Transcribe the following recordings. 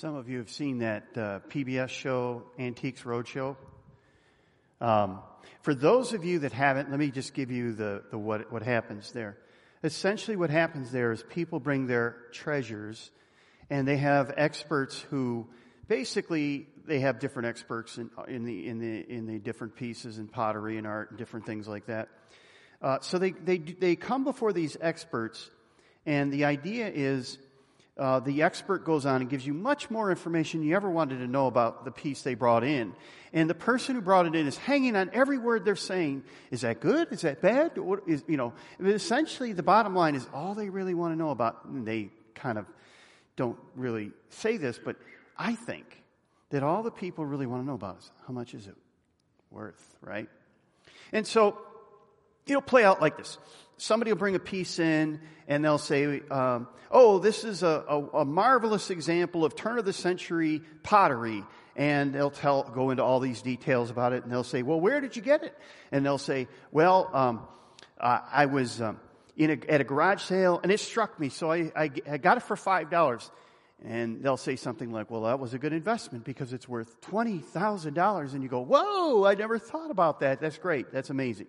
Some of you have seen that uh, PBS show, Antiques Roadshow. Um, for those of you that haven't, let me just give you the, the what, what happens there. Essentially, what happens there is people bring their treasures, and they have experts who basically they have different experts in, in the in the in the different pieces in pottery and art and different things like that. Uh, so they they they come before these experts, and the idea is uh, the expert goes on and gives you much more information you ever wanted to know about the piece they brought in. And the person who brought it in is hanging on every word they're saying. Is that good? Is that bad? What is, you know, essentially the bottom line is all they really want to know about, and they kind of don't really say this, but I think that all the people really want to know about is how much is it worth, right? And so it'll play out like this somebody will bring a piece in and they'll say, um, oh, this is a, a, a, marvelous example of turn of the century pottery. And they'll tell, go into all these details about it and they'll say, well, where did you get it? And they'll say, well, um, uh, I was um, in a, at a garage sale and it struck me, so I, I, I got it for $5. And they'll say something like, well, that was a good investment because it's worth $20,000. And you go, whoa, I never thought about that. That's great. That's amazing.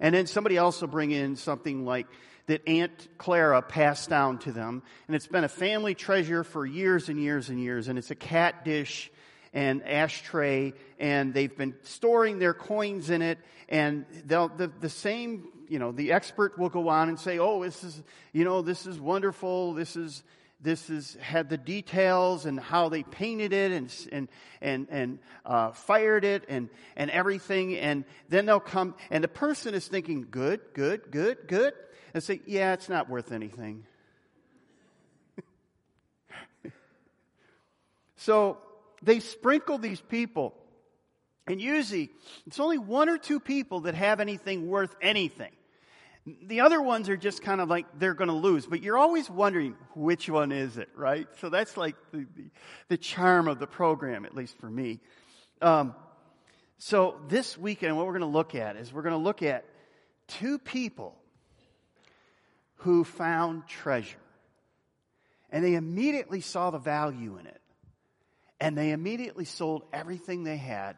And then somebody else will bring in something like that Aunt Clara passed down to them. And it's been a family treasure for years and years and years. And it's a cat dish and ashtray. And they've been storing their coins in it. And the, the same, you know, the expert will go on and say, oh, this is, you know, this is wonderful. This is, this is had the details and how they painted it and and and and uh, fired it and and everything. And then they'll come and the person is thinking good good good good. And say yeah it's not worth anything. So they sprinkle these people. And usually it's only one or two people that have anything worth anything the other ones are just kind of like they're going to lose, but you're always wondering which one is it, right? So that's like the, the, the charm of the program, at least for me. Um, so this weekend, what we're going to look at is we're going to look at two people who found treasure. And they immediately saw the value in it. And they immediately sold everything they had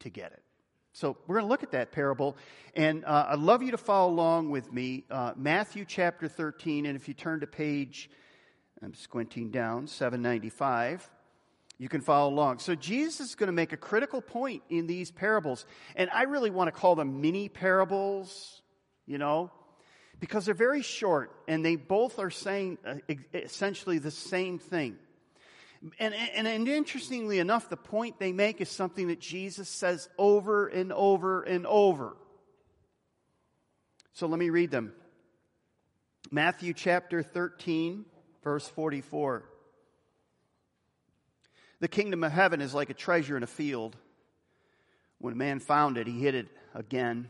to get it. So we're going to look at that parable. And uh, I'd love you to follow along with me. Uh, Matthew chapter 13. And if you turn to page, I'm squinting down, 795, you can follow along. So Jesus is going to make a critical point in these parables. And I really want to call them mini parables, you know, because they're very short and they both are saying uh, essentially the same thing. And, and, and, interestingly enough, the point they make is something that Jesus says over and over and over. So let me read them. Matthew chapter 13, verse 44. The kingdom of heaven is like a treasure in a field. When a man found it, he hid it again.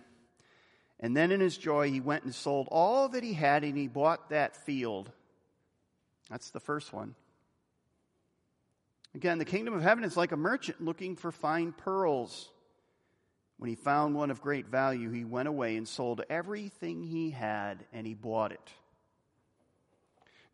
And then in his joy, he went and sold all that he had and he bought that field. That's the first one. Again, the kingdom of heaven is like a merchant looking for fine pearls. When he found one of great value, he went away and sold everything he had and he bought it.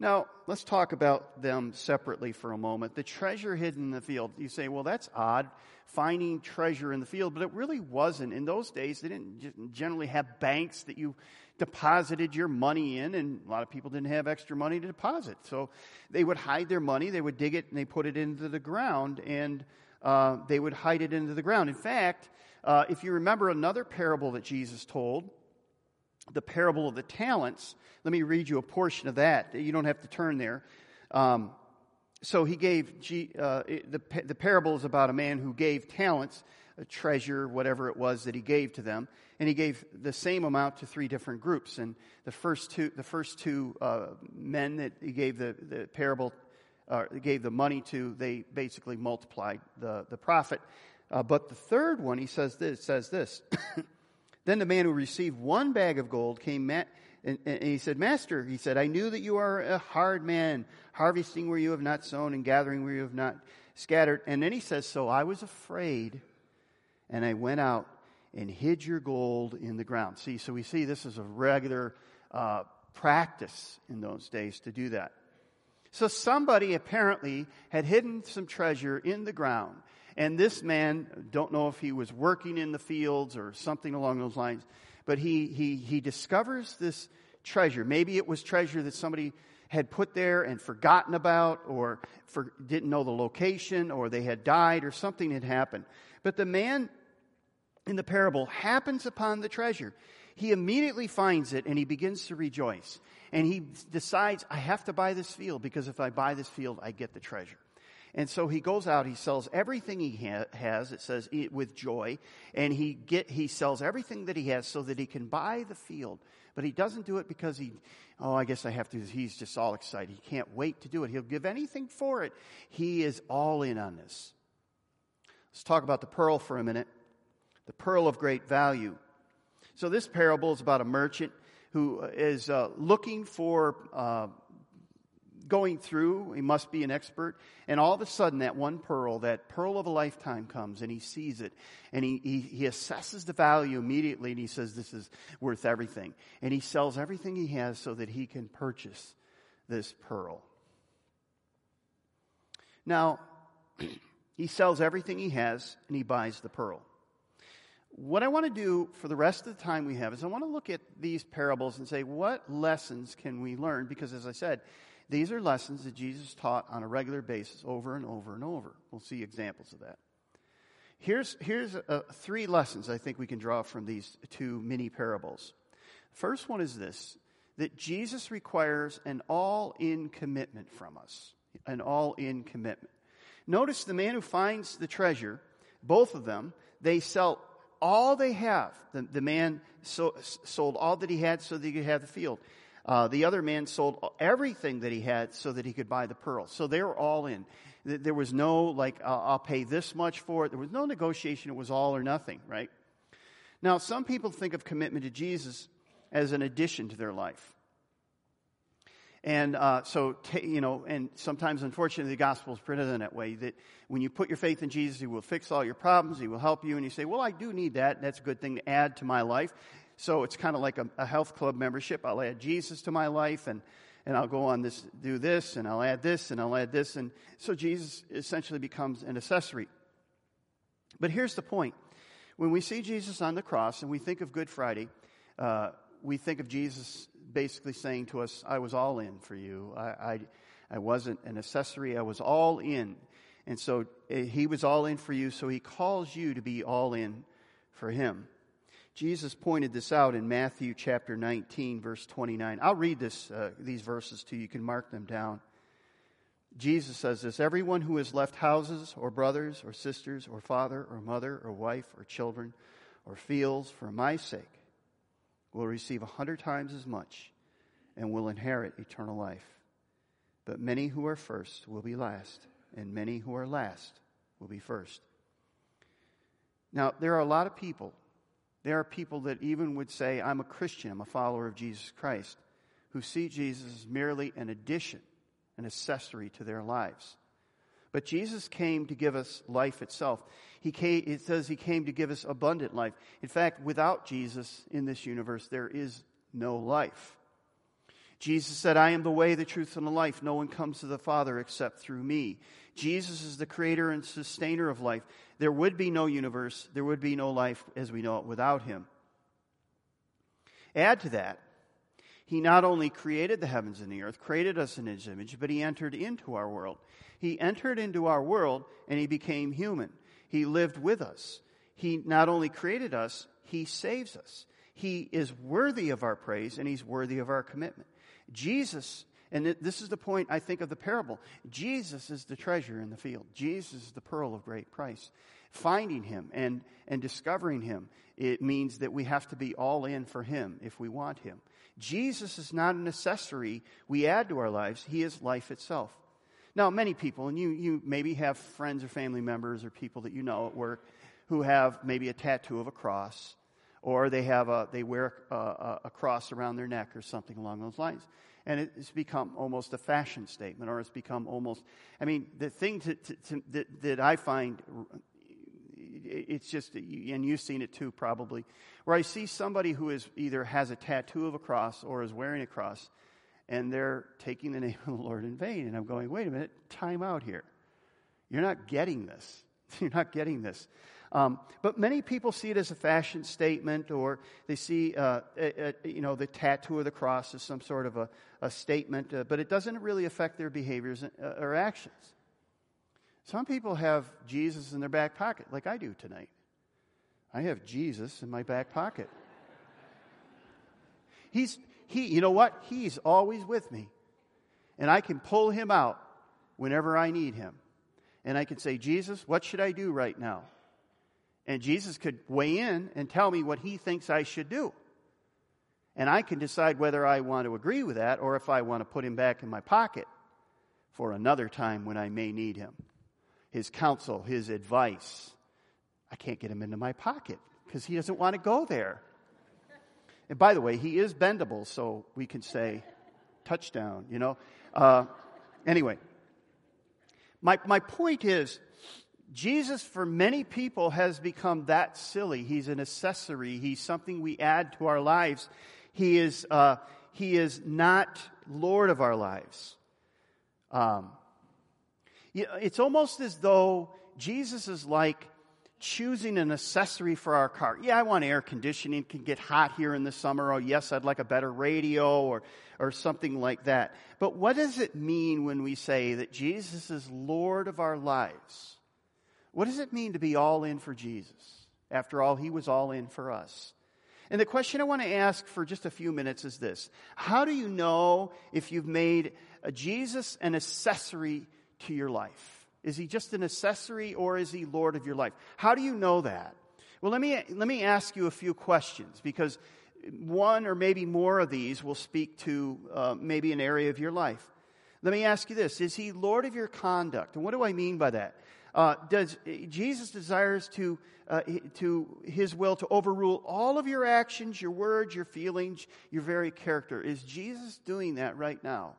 Now, let's talk about them separately for a moment. The treasure hidden in the field. You say, well, that's odd, finding treasure in the field, but it really wasn't. In those days, they didn't generally have banks that you deposited your money in, and a lot of people didn't have extra money to deposit. So they would hide their money, they would dig it, and they put it into the ground, and uh, they would hide it into the ground. In fact, uh, if you remember another parable that Jesus told, the parable of the talents, let me read you a portion of that. You don't have to turn there. Um, so he gave, uh, the, the parable is about a man who gave talents a treasure, whatever it was that he gave to them. And he gave the same amount to three different groups. And the first two, the first two uh, men that he gave the, the parable, uh, gave the money to, they basically multiplied the, the profit. Uh, but the third one, he says this, says this. Then the man who received one bag of gold came, and, and, he said, Master, he said, I knew that you are a hard man, harvesting where you have not sown and gathering where you have not scattered. And then he says, So I was afraid and I went out and hid your gold in the ground. See, so we see this is a regular uh, practice in those days to do that. So somebody apparently had hidden some treasure in the ground. And this man, don't know if he was working in the fields or something along those lines, but he, he, he discovers this treasure. Maybe it was treasure that somebody had put there and forgotten about or for, didn't know the location or they had died or something had happened. But the man in the parable happens upon the treasure. He immediately finds it and he begins to rejoice. And he decides, I have to buy this field because if I buy this field, I get the treasure. And so he goes out, he sells everything he ha- has, it says, with joy, and he, get, he sells everything that he has so that he can buy the field. But he doesn't do it because he, oh, I guess I have to, he's just all excited. He can't wait to do it. He'll give anything for it. He is all in on this. Let's talk about the pearl for a minute. The pearl of great value. So this parable is about a merchant who is uh, looking for uh, going through. He must be an expert. And all of a sudden, that one pearl, that pearl of a lifetime comes and he sees it and he, he, he assesses the value immediately and he says, This is worth everything. And he sells everything he has so that he can purchase this pearl. Now, he sells everything he has and he buys the pearl. What I want to do for the rest of the time we have is I want to look at these parables and say, what lessons can we learn? Because as I said, these are lessons that Jesus taught on a regular basis over and over and over. We'll see examples of that. Here's, here's uh, three lessons I think we can draw from these two mini parables. First one is this that Jesus requires an all in commitment from us. An all in commitment. Notice the man who finds the treasure, both of them, they sell all they have. The, the man so, sold all that he had so that he could have the field. Uh, the other man sold everything that he had so that he could buy the pearl. So they were all in. There was no, like, uh, I'll pay this much for it. There was no negotiation. It was all or nothing, right? Now, some people think of commitment to Jesus as an addition to their life. And uh, so, t- you know, and sometimes, unfortunately, the gospel is printed in that way that when you put your faith in Jesus, He will fix all your problems, He will help you, and you say, Well, I do need that. That's a good thing to add to my life. So it's kind of like a, a health club membership. I'll add Jesus to my life, and, and I'll go on this, do this, and I'll add this, and I'll add this. And so Jesus essentially becomes an accessory. But here's the point when we see Jesus on the cross and we think of Good Friday, uh, we think of Jesus basically saying to us, I was all in for you. I, I, I wasn't an accessory, I was all in. And so eh, he was all in for you, so he calls you to be all in for him. Jesus pointed this out in Matthew chapter 19, verse 29. I'll read this, uh, these verses to you. You can mark them down. Jesus says this Everyone who has left houses, or brothers, or sisters, or father, or mother, or wife, or children, or fields for my sake will receive a hundred times as much and will inherit eternal life. But many who are first will be last, and many who are last will be first. Now, there are a lot of people, there are people that even would say, I'm a Christian, I'm a follower of Jesus Christ, who see Jesus as merely an addition, an accessory to their lives. But Jesus came to give us life itself. He came, it says he came to give us abundant life. In fact, without Jesus in this universe, there is no life. Jesus said, I am the way, the truth, and the life. No one comes to the Father except through me. Jesus is the creator and sustainer of life. There would be no universe, there would be no life as we know it without him. Add to that, he not only created the heavens and the earth, created us in his image, but he entered into our world. He entered into our world and he became human. He lived with us. He not only created us, He saves us. He is worthy of our praise and He's worthy of our commitment. Jesus, and this is the point I think of the parable Jesus is the treasure in the field, Jesus is the pearl of great price. Finding Him and, and discovering Him, it means that we have to be all in for Him if we want Him. Jesus is not an accessory we add to our lives, He is life itself. Now, many people, and you, you maybe have friends or family members or people that you know at work who have maybe a tattoo of a cross, or they have a, they wear a, a cross around their neck or something along those lines. And it's become almost a fashion statement, or it's become almost, I mean, the thing to, to, to, that, that I find, it's just, and you've seen it too probably, where I see somebody who is either has a tattoo of a cross or is wearing a cross, and they're taking the name of the Lord in vain. And I'm going, wait a minute, time out here. You're not getting this. You're not getting this. Um, but many people see it as a fashion statement, or they see, uh, a, a, you know, the tattoo of the cross as some sort of a, a statement, uh, but it doesn't really affect their behaviors uh, or actions. Some people have Jesus in their back pocket, like I do tonight. I have Jesus in my back pocket. He's, he, you know what? He's always with me. And I can pull him out whenever I need him. And I can say, Jesus, what should I do right now? And Jesus could weigh in and tell me what he thinks I should do. And I can decide whether I want to agree with that or if I want to put him back in my pocket for another time when I may need him. His counsel, his advice. I can't get him into my pocket because he doesn't want to go there. And by the way, he is bendable, so we can say touchdown, you know. Uh, anyway, my, my point is Jesus, for many people, has become that silly. He's an accessory, he's something we add to our lives. He is, uh, he is not Lord of our lives. Um, it's almost as though Jesus is like choosing an accessory for our car. Yeah, I want air conditioning. It can get hot here in the summer. Oh, yes, I'd like a better radio or, or something like that. But what does it mean when we say that Jesus is Lord of our lives? What does it mean to be all in for Jesus? After all, he was all in for us. And the question I want to ask for just a few minutes is this How do you know if you've made Jesus an accessory to your life? Is he just an accessory or is he Lord of your life? How do you know that? Well, let me, let me ask you a few questions because one or maybe more of these will speak to uh, maybe an area of your life. Let me ask you this Is he Lord of your conduct? And what do I mean by that? Uh, does Jesus desires to, uh, to his will to overrule all of your actions, your words, your feelings, your very character? Is Jesus doing that right now?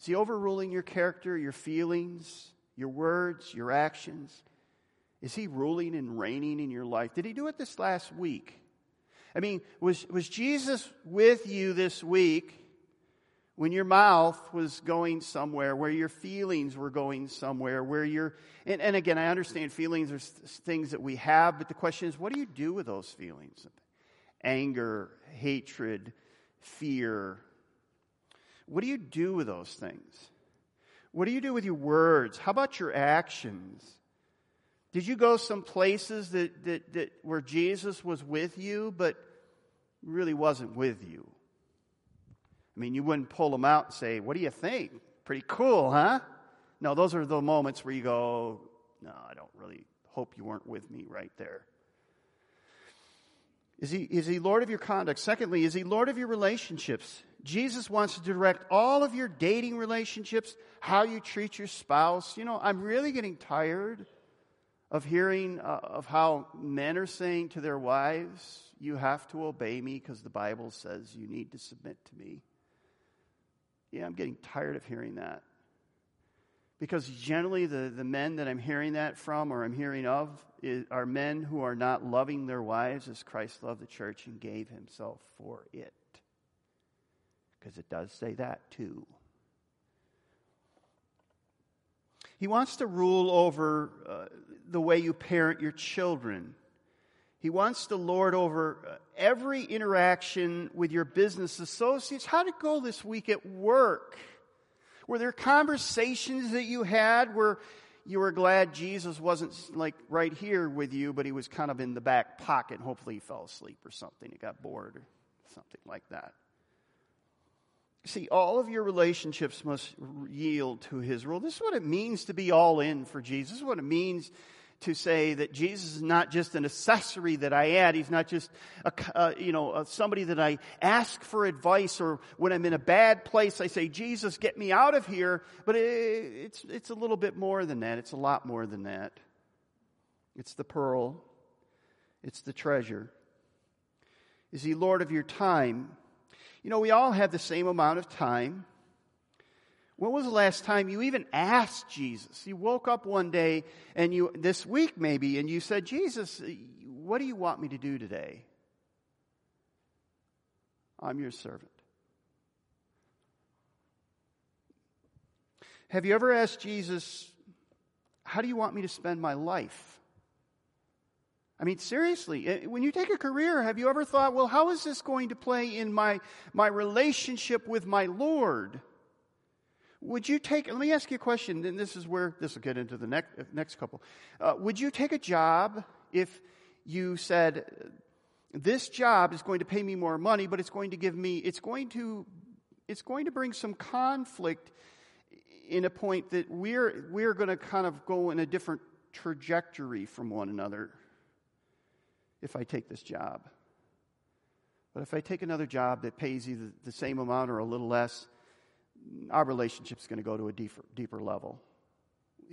Is he overruling your character, your feelings, your words, your actions? Is he ruling and reigning in your life? Did he do it this last week? I mean, was, was Jesus with you this week when your mouth was going somewhere, where your feelings were going somewhere, where you're, and, and again, I understand feelings are things that we have, but the question is, what do you do with those feelings? Anger, hatred, fear, what do you do with those things? What do you do with your words? How about your actions? Did you go some places that, that, that where Jesus was with you, but really wasn't with you? I mean, you wouldn't pull them out and say, What do you think? Pretty cool, huh? No, those are the moments where you go, No, I don't really hope you weren't with me right there. Is he, is he Lord of your conduct? Secondly, is he Lord of your relationships? Jesus wants to direct all of your dating relationships, how you treat your spouse. You know, I'm really getting tired of hearing uh, of how men are saying to their wives, You have to obey me because the Bible says you need to submit to me. Yeah, I'm getting tired of hearing that. Because generally, the, the men that I'm hearing that from or I'm hearing of is, are men who are not loving their wives as Christ loved the church and gave himself for it because it does say that too. He wants to rule over uh, the way you parent your children. He wants to lord over uh, every interaction with your business associates. How did it go this week at work? Were there conversations that you had where you were glad Jesus wasn't like right here with you, but he was kind of in the back pocket? Hopefully he fell asleep or something. He got bored or something like that. See, all of your relationships must yield to his rule. This is what it means to be all in for Jesus. This is what it means to say that Jesus is not just an accessory that I add. He's not just a, uh, you know, uh, somebody that I ask for advice or when I'm in a bad place, I say, Jesus, get me out of here. But it, it's, it's a little bit more than that. It's a lot more than that. It's the pearl. It's the treasure. Is he Lord of your time? You know, we all have the same amount of time. When was the last time you even asked Jesus? You woke up one day and you, this week maybe, and you said, Jesus, what do you want me to do today? I'm your servant. Have you ever asked Jesus, How do you want me to spend my life? I mean, seriously, eh, when you take a career, have you ever thought, Well, how is this going to play in my, my relationship with my Lord? Would you take, let me ask you a question, and this is where this will get into the next, next couple. Uh, would you take a job if you said, this job is going to pay me more money, but it's going to give me, it's going to, it's going to bring some conflict in a point that we're, we're going to kind of go in a different trajectory from one another if I take this job. But if I take another job that pays either the same amount or a little less, our relationship's going to go to a deeper, deeper level.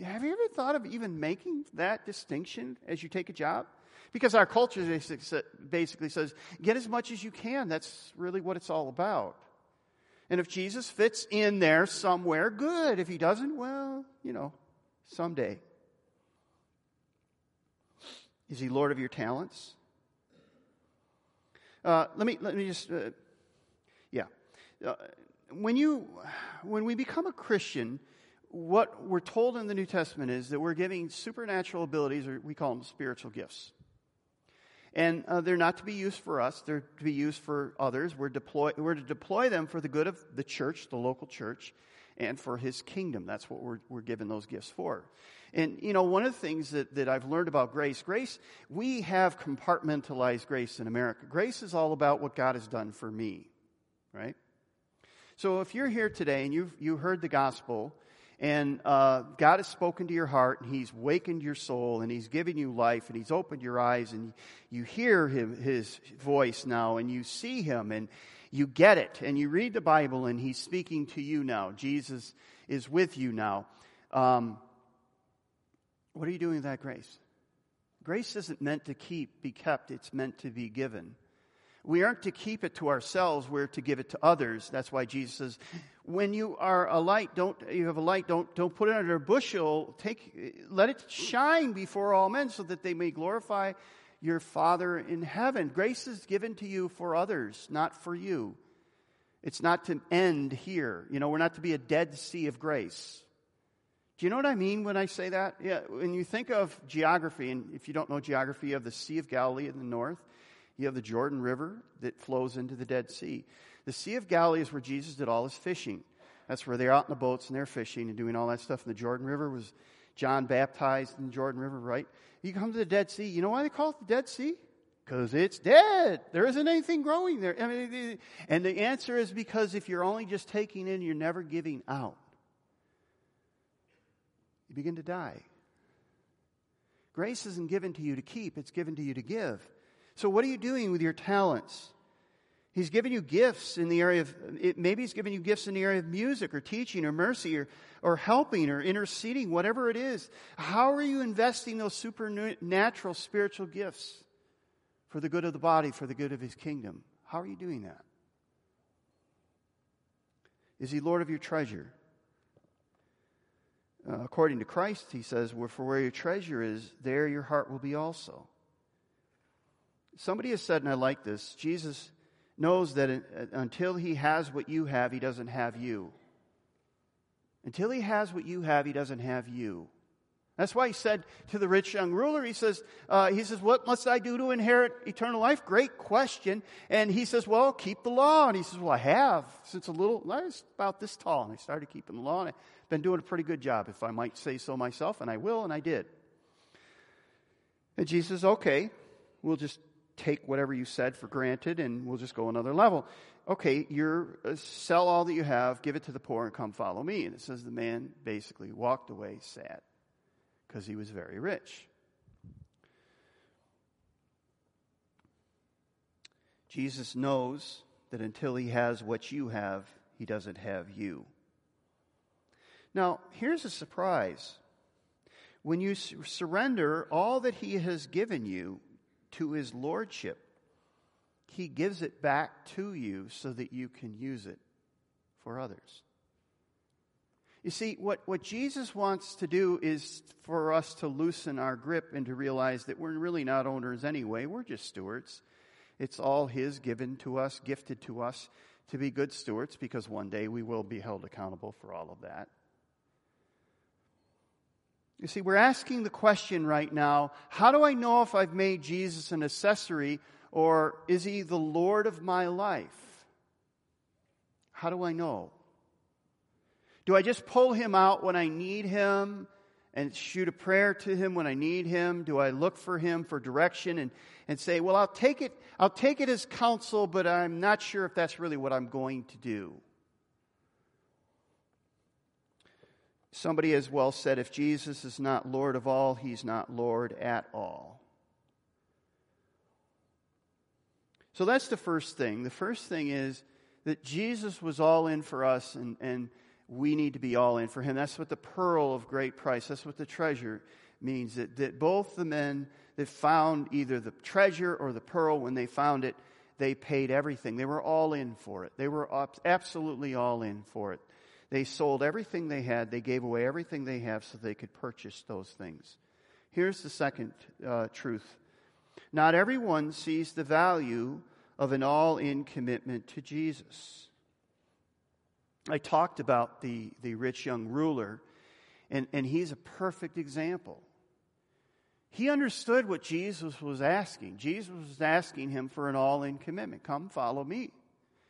Have you ever thought of even making that distinction as you take a job? Because our culture basically says, get as much as you can. That's really what it's all about. And if Jesus fits in there somewhere, good. If he doesn't, well, you know, someday. Is he Lord of your talents? Uh, let me let me just uh, yeah. Uh, when you when we become a Christian, what we're told in the New Testament is that we're giving supernatural abilities, or we call them spiritual gifts. And uh, they're not to be used for us, they're to be used for others. We're, deploy, we're to deploy them for the good of the church, the local church, and for his kingdom. That's what we're, we're given those gifts for. And, you know, one of the things that, that I've learned about grace, grace, we have compartmentalized grace in America. Grace is all about what God has done for me, right? So if you're here today and you've you heard the gospel, and uh, God has spoken to your heart, and He's wakened your soul, and He's given you life, and He's opened your eyes, and you hear him, His voice now, and you see Him, and you get it, and you read the Bible, and He's speaking to you now. Jesus is with you now. Um, what are you doing with that grace? Grace isn't meant to keep, be kept, it's meant to be given. We aren't to keep it to ourselves, we're to give it to others. That's why Jesus says, when you are a light, don't, you have a light, don't, don't put it under a bushel. Take, let it shine before all men so that they may glorify your Father in heaven. Grace is given to you for others, not for you. It's not to end here. You know, we're not to be a dead sea of grace. Do you know what I mean when I say that? Yeah, when you think of geography, and if you don't know geography, of the Sea of Galilee in the north, you have the Jordan River that flows into the Dead Sea. The Sea of Galilee is where Jesus did all his fishing. That's where they're out in the boats and they're fishing and doing all that stuff. And the Jordan River was John baptized in the Jordan River, right? You come to the Dead Sea. You know why they call it the Dead Sea? Because it's dead. There isn't anything growing there. I mean, and the answer is because if you're only just taking in, you're never giving out. You begin to die. Grace isn't given to you to keep, it's given to you to give. So, what are you doing with your talents? He's given you gifts in the area of, maybe He's given you gifts in the area of music or teaching or mercy or, or helping or interceding, whatever it is. How are you investing those supernatural spiritual gifts for the good of the body, for the good of His kingdom? How are you doing that? Is He Lord of your treasure? Uh, according to Christ, He says, well, For where your treasure is, there your heart will be also. Somebody has said, and I like this Jesus knows that until he has what you have, he doesn't have you. Until he has what you have, he doesn't have you. That's why he said to the rich young ruler, he says, uh, he says, what must I do to inherit eternal life? Great question. And he says, well, keep the law. And he says, well, I have since a little, I was about this tall. And I started keeping the law and I've been doing a pretty good job, if I might say so myself. And I will, and I did. And Jesus says, okay, we'll just take whatever you said for granted and we'll just go another level. Okay, you're uh, sell all that you have, give it to the poor, and come follow me. And it says the man basically walked away sad because he was very rich. Jesus knows that until he has what you have, he doesn't have you. Now, here's a surprise. When you surrender all that he has given you, to his lordship, he gives it back to you so that you can use it for others. You see, what, what Jesus wants to do is for us to loosen our grip and to realize that we're really not owners anyway. We're just stewards. It's all His given to us, gifted to us to be good stewards because one day we will be held accountable for all of that. You see, we're asking the question right now how do I know if I've made Jesus an accessory or is he the Lord of my life? How do I know? Do I just pull him out when I need him and shoot a prayer to him when I need him? Do I look for him for direction and, and say, well, I'll take it, I'll take it as counsel, but I'm not sure if that's really what I'm going to do? Somebody has well said, if Jesus is not Lord of all, he's not Lord at all. So that's the first thing. The first thing is that Jesus was all in for us, and, and we need to be all in for him. That's what the pearl of great price, that's what the treasure means. That, that both the men that found either the treasure or the pearl, when they found it, they paid everything. They were all in for it. They were absolutely all in for it. They sold everything they had, they gave away everything they have so they could purchase those things. Here's the second uh, truth not everyone sees the value of an all in commitment to Jesus. I talked about the, the rich young ruler, and, and he's a perfect example. He understood what Jesus was asking. Jesus was asking him for an all in commitment. Come follow me.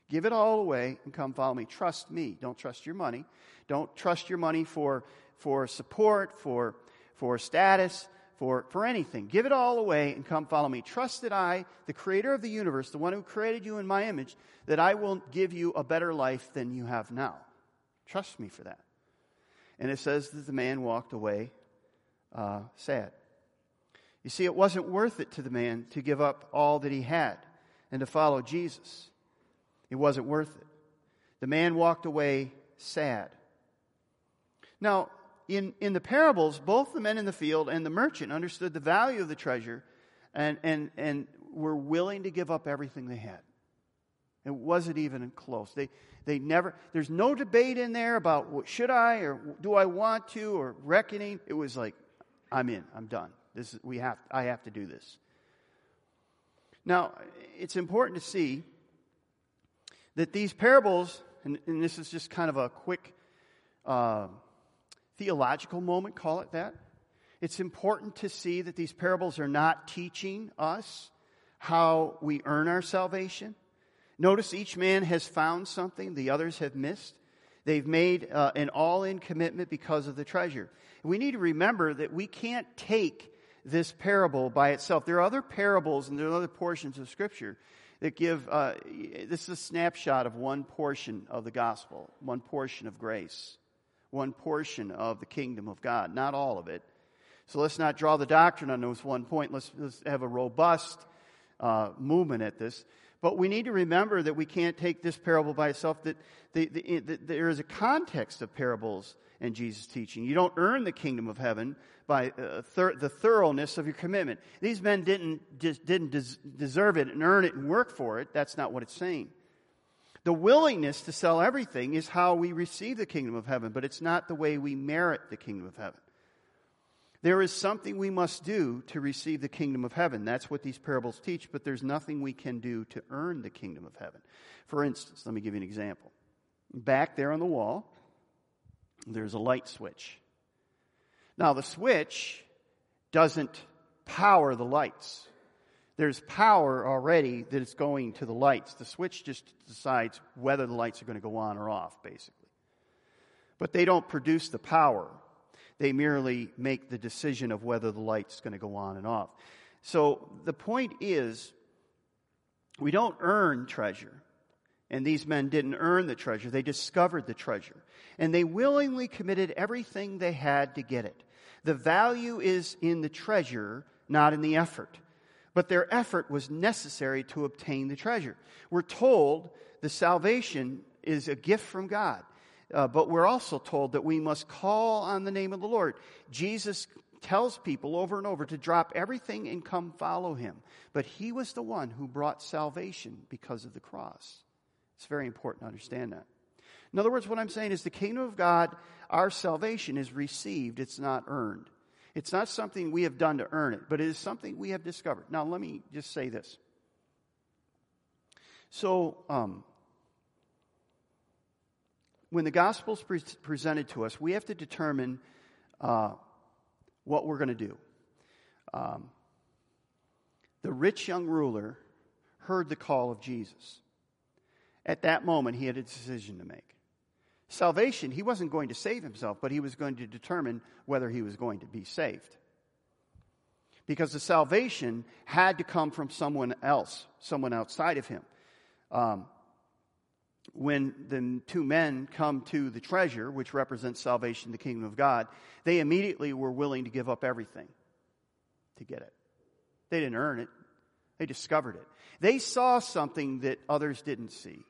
Give it all away and come follow me. Trust me. Don't trust your money. Don't trust your money for, for support, for, for status, for, for anything. Give it all away and come follow me. Trust that I, the creator of the universe, the one who created you in my image, that I will give you a better life than you have now. Trust me for that. And it says that the man walked away uh, sad. You see, it wasn't worth it to the man to give up all that he had and to follow Jesus. It wasn't worth it. The man walked away sad. Now, in, in the parables, both the men in the field and the merchant understood the value of the treasure and, and, and were willing to give up everything they had. It wasn't even close. They, they never, there's no debate in there about what, should I or do I want to or reckoning. It was like, I'm in, I'm done. This we have, I have to do this. Now, it's important to see that these parables, and, and this is just kind of a quick uh, theological moment, call it that. It's important to see that these parables are not teaching us how we earn our salvation. Notice each man has found something the others have missed. They've made uh, an all in commitment because of the treasure. We need to remember that we can't take this parable by itself. There are other parables and there are other portions of Scripture that give, uh, this is a snapshot of one portion of the gospel, one portion of grace, one portion of the kingdom of God, not all of it. So let's not draw the doctrine on this one point. Let's, let's have a robust uh, movement at this. But we need to remember that we can't take this parable by itself, that the, the, the, there is a context of parables and Jesus' teaching. You don't earn the kingdom of heaven by uh, thir- the thoroughness of your commitment. These men didn't, just didn't des- deserve it and earn it and work for it. That's not what it's saying. The willingness to sell everything is how we receive the kingdom of heaven, but it's not the way we merit the kingdom of heaven. There is something we must do to receive the kingdom of heaven. That's what these parables teach, but there's nothing we can do to earn the kingdom of heaven. For instance, let me give you an example. Back there on the wall, there's a light switch. Now, the switch doesn't power the lights. There's power already that is going to the lights. The switch just decides whether the lights are going to go on or off, basically. But they don't produce the power. They merely make the decision of whether the light's going to go on and off. So the point is, we don't earn treasure. And these men didn't earn the treasure, they discovered the treasure. And they willingly committed everything they had to get it. The value is in the treasure, not in the effort. But their effort was necessary to obtain the treasure. We're told the salvation is a gift from God. Uh, but we're also told that we must call on the name of the Lord. Jesus tells people over and over to drop everything and come follow him. But he was the one who brought salvation because of the cross. It's very important to understand that. In other words, what I'm saying is the kingdom of God, our salvation is received, it's not earned. It's not something we have done to earn it, but it is something we have discovered. Now, let me just say this. So, um, when the gospel is pre- presented to us, we have to determine uh, what we're going to do. Um, the rich young ruler heard the call of Jesus. At that moment, he had a decision to make. Salvation, he wasn't going to save himself, but he was going to determine whether he was going to be saved. Because the salvation had to come from someone else, someone outside of him. Um, when the two men come to the treasure, which represents salvation, the kingdom of God, they immediately were willing to give up everything to get it. They didn't earn it, they discovered it. They saw something that others didn't see.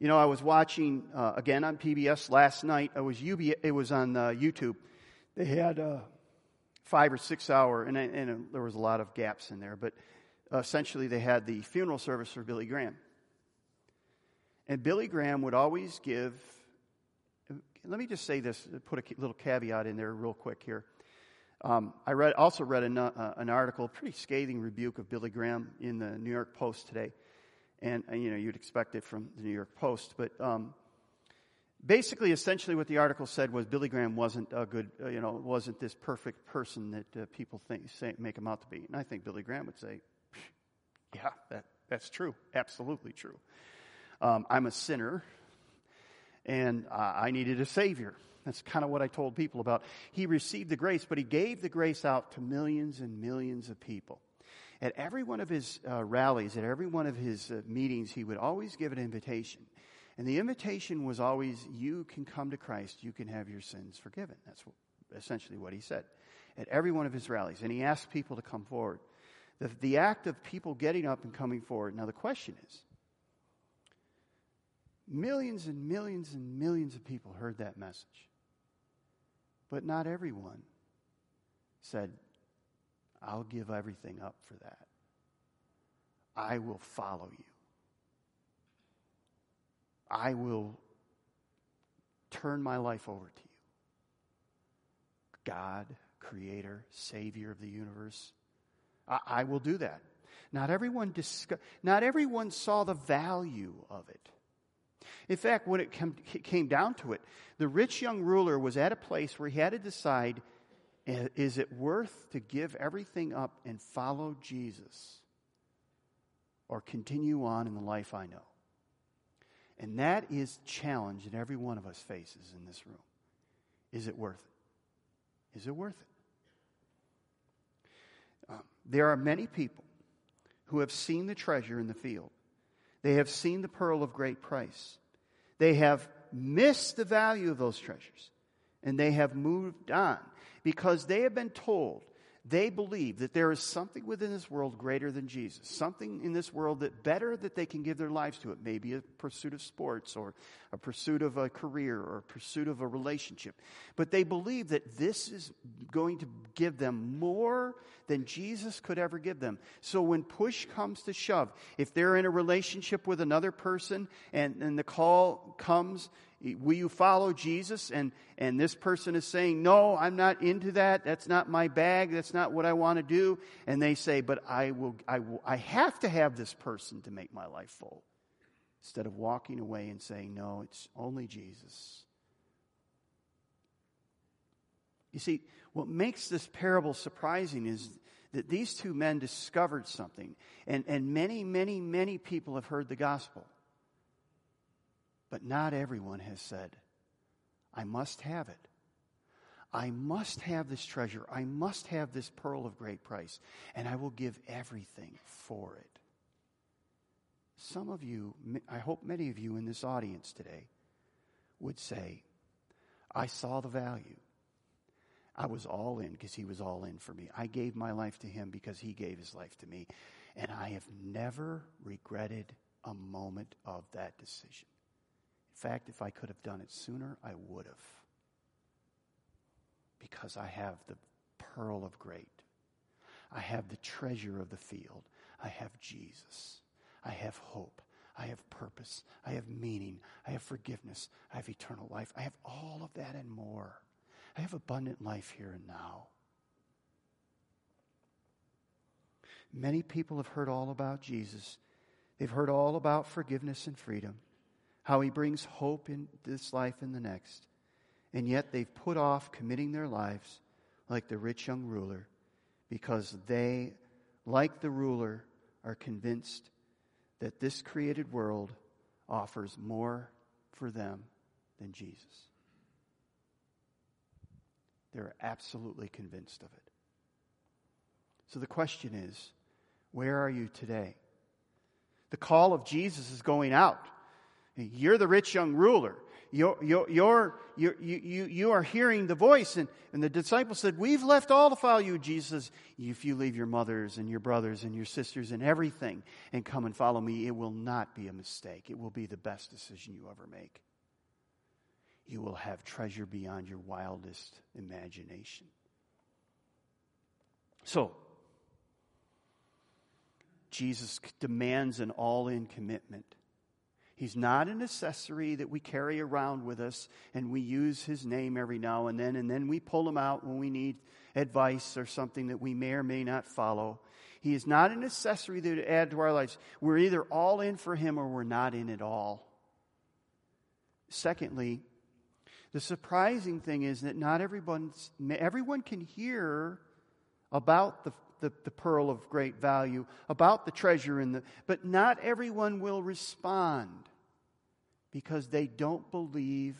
You know, I was watching uh, again on PBS last night. I was UB, it was on uh, YouTube. They had a five or six hour, and, and there was a lot of gaps in there, but essentially they had the funeral service for Billy Graham. And Billy Graham would always give. Let me just say this, put a little caveat in there real quick here. Um, I read, also read an, uh, an article, pretty scathing rebuke of Billy Graham in the New York Post today and, you know you'd expect it from the New York Post. But um, basically, essentially, what the article said was Billy Graham wasn't a good, uh, you know, wasn't this perfect person that uh, people think say, make him out to be. And I think Billy Graham would say, "Yeah, that, that's true, absolutely true. Um, I'm a sinner, and uh, I needed a savior." That's kind of what I told people about. He received the grace, but he gave the grace out to millions and millions of people. At every one of his uh, rallies, at every one of his uh, meetings, he would always give an invitation. And the invitation was always, You can come to Christ, you can have your sins forgiven. That's essentially what he said at every one of his rallies. And he asked people to come forward. The, the act of people getting up and coming forward. Now, the question is millions and millions and millions of people heard that message, but not everyone said, I'll give everything up for that. I will follow you. I will turn my life over to you. God, creator, savior of the universe. I, I will do that. Not everyone, discuss, not everyone saw the value of it. In fact, when it came down to it, the rich young ruler was at a place where he had to decide is it worth to give everything up and follow Jesus or continue on in the life I know? And that is challenge that every one of us faces in this room. Is it worth it? Is it worth it? Um, there are many people who have seen the treasure in the field. They have seen the pearl of great price. They have missed the value of those treasures and they have moved on because they have been told, they believe that there is something within this world greater than Jesus, something in this world that better that they can give their lives to it. Maybe a pursuit of sports or a pursuit of a career or a pursuit of a relationship. But they believe that this is going to give them more than Jesus could ever give them. So when push comes to shove, if they're in a relationship with another person and, and the call comes Will you follow Jesus? And, and this person is saying, No, I'm not into that. That's not my bag. That's not what I want to do. And they say, But I, will, I, will, I have to have this person to make my life full. Instead of walking away and saying, No, it's only Jesus. You see, what makes this parable surprising is that these two men discovered something. And, and many, many, many people have heard the gospel. But not everyone has said, I must have it. I must have this treasure. I must have this pearl of great price, and I will give everything for it. Some of you, I hope many of you in this audience today, would say, I saw the value. I was all in because he was all in for me. I gave my life to him because he gave his life to me. And I have never regretted a moment of that decision fact, if I could have done it sooner, I would have. Because I have the pearl of great. I have the treasure of the field. I have Jesus. I have hope. I have purpose. I have meaning. I have forgiveness. I have eternal life. I have all of that and more. I have abundant life here and now. Many people have heard all about Jesus. They've heard all about forgiveness and freedom how he brings hope in this life and the next. And yet they've put off committing their lives like the rich young ruler because they, like the ruler, are convinced that this created world offers more for them than Jesus. They're absolutely convinced of it. So the question is where are you today? The call of Jesus is going out. You're the rich young ruler. You're, you're, you're, you you, you are hearing the voice. And, and the disciples said, We've left all to follow you. Jesus If you leave your mothers and your brothers and your sisters and everything and come and follow me, it will not be a mistake. It will be the best decision you ever make. You will have treasure beyond your wildest imagination. So, Jesus demands an all in commitment. He's not an accessory that we carry around with us and we use his name every now and then, and then we pull him out when we need advice or something that we may or may not follow. He is not an accessory that to add to our lives. We're either all in for him or we're not in at all. Secondly, the surprising thing is that not everyone, everyone can hear about the the, the pearl of great value, about the treasure in the, but not everyone will respond because they don't believe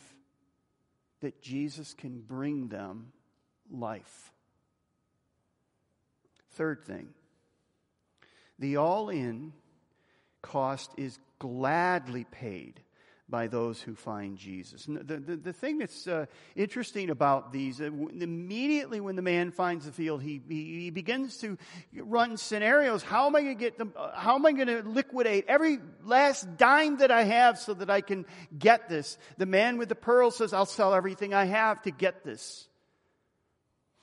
that Jesus can bring them life. Third thing, the all in cost is gladly paid by those who find Jesus. And the, the, the thing that's uh, interesting about these, uh, immediately when the man finds the field, he, he, he begins to run scenarios. How am I going to get them? Uh, how am I going to liquidate every last dime that I have so that I can get this? The man with the pearl says, I'll sell everything I have to get this.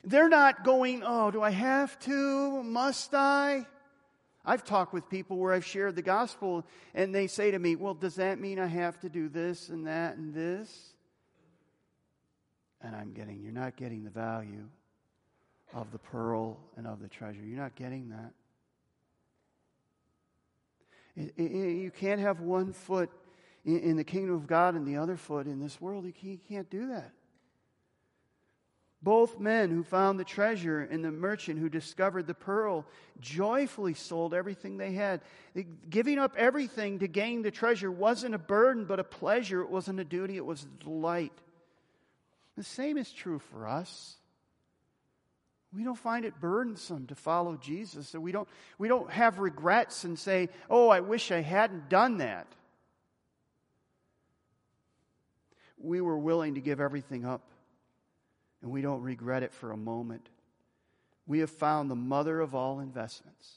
They're not going, oh, do I have to? Must I? I've talked with people where I've shared the gospel and they say to me, Well, does that mean I have to do this and that and this? And I'm getting, You're not getting the value of the pearl and of the treasure. You're not getting that. It, it, you can't have one foot in, in, the kingdom of God and the other foot in this world. You can't, you can't do that. Both men who found the treasure and the merchant who discovered the pearl joyfully sold everything they had. Giving up everything to gain the treasure wasn't a burden, but a pleasure. It wasn't a duty, it was a delight. The same is true for us. We don't find it burdensome to follow Jesus. So we don't, we don't have regrets and say, oh, I wish I hadn't done that. We were willing to give everything up and we don't regret it for a moment. We have found the mother of all investments.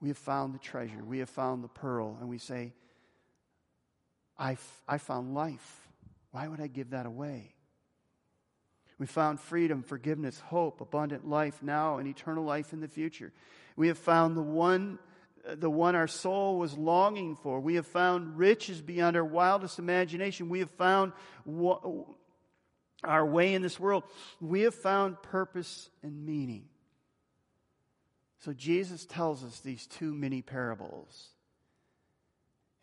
We have found the treasure. We have found the pearl. And we say, I, I found life. Why would I give that away? We found freedom, forgiveness, hope, abundant life now, and eternal life in the future. We have found the one, the one our soul was longing for. We have found riches beyond our wildest imagination. We have found our way in this world, we have found purpose and meaning. So Jesus tells us these two mini parables.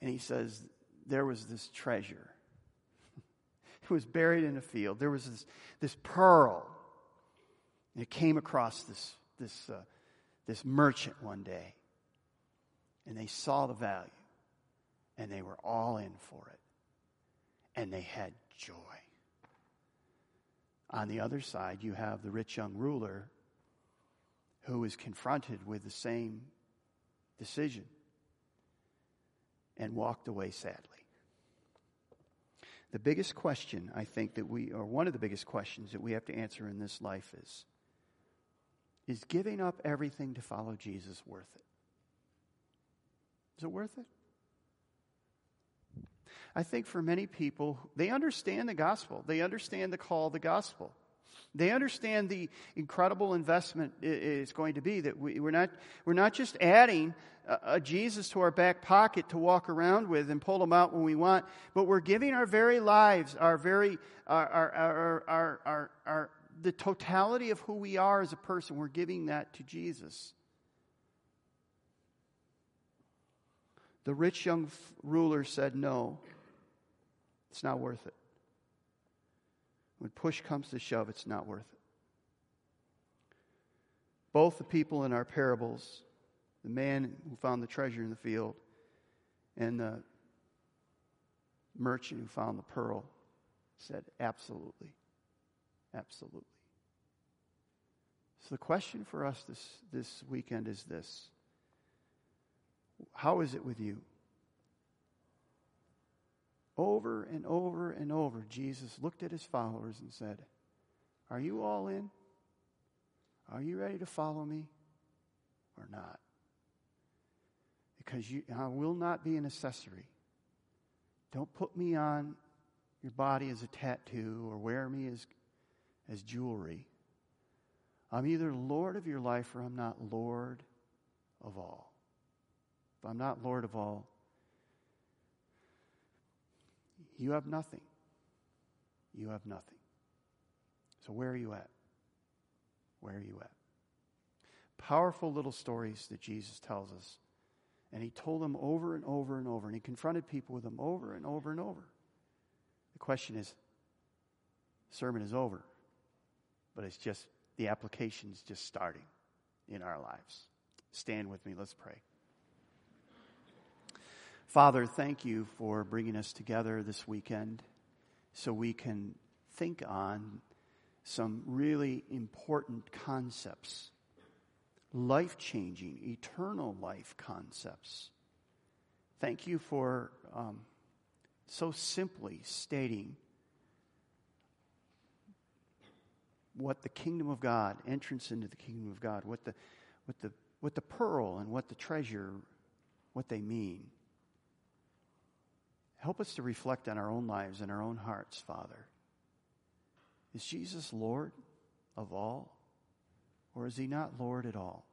And he says, There was this treasure. it was buried in a field. There was this, this pearl. And it came across this, this, uh, this merchant one day. And they saw the value. And they were all in for it. And they had joy. On the other side, you have the rich young ruler who is confronted with the same decision and walked away sadly. The biggest question, I think, that we, or one of the biggest questions that we have to answer in this life is Is giving up everything to follow Jesus worth it? Is it worth it? I think for many people, they understand the gospel. They understand the call of the gospel. They understand the incredible investment it's going to be that we, are not, we're not just adding a, Jesus to our back pocket to walk around with and pull them out when we want, but we're giving our very lives, our very, our, our, our, our the totality of who we are as a person, we're giving that to Jesus. The rich young ruler said no. It's not worth it. when push comes to shove, it's not worth it. Both the people in our parables, the man who found the treasure in the field and the merchant who found the pearl, said, Absolutely. Absolutely. So the question for us this, this weekend is this How is it with you? Over and over and over, Jesus looked at his followers and said, Are you all in? Are you ready to follow me or not? Because you, I will not be an accessory. Don't put me on your body as a tattoo or wear me as, as jewelry. I'm either Lord of your life or I'm not Lord of all. If I'm not Lord of all, you have nothing. You have nothing. So, where are you at? Where are you at? Powerful little stories that Jesus tells us. And he told them over and over and over, and he confronted people with them over and over and over. The question is sermon is over, but it's just the application is just starting in our lives. Stand with me, let's pray. Father, thank you for bringing us together this weekend so we can think on some really important concepts, life changing, eternal life concepts. Thank you for um, so simply stating what the kingdom of God, entrance into the kingdom of God, what the, what the, what the pearl and what the treasure, what they mean. Help us to reflect on our own lives and our own hearts, Father. Is Jesus Lord of all? Or is he not Lord at all?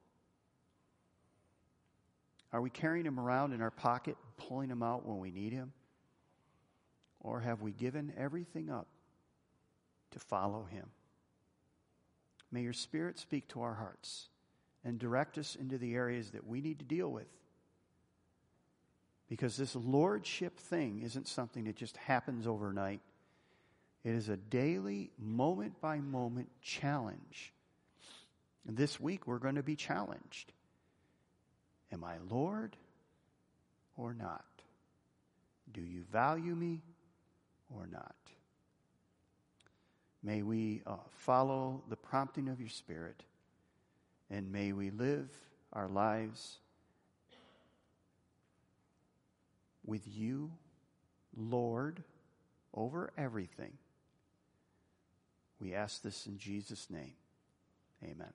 Are we carrying him around in our pocket, pulling him out when we need him? Or have we given everything up to follow him? May your Spirit speak to our hearts and direct us into the areas that we need to deal with. Because this lordship thing isn't something that just happens overnight. It is a daily, moment by moment challenge. And this week we're going to be challenged. Am I Lord or not? Do you value me or not? May we uh, follow the prompting of your Spirit, and may we live our lives with you, Lord, over everything. We ask this in Jesus' name. Amen.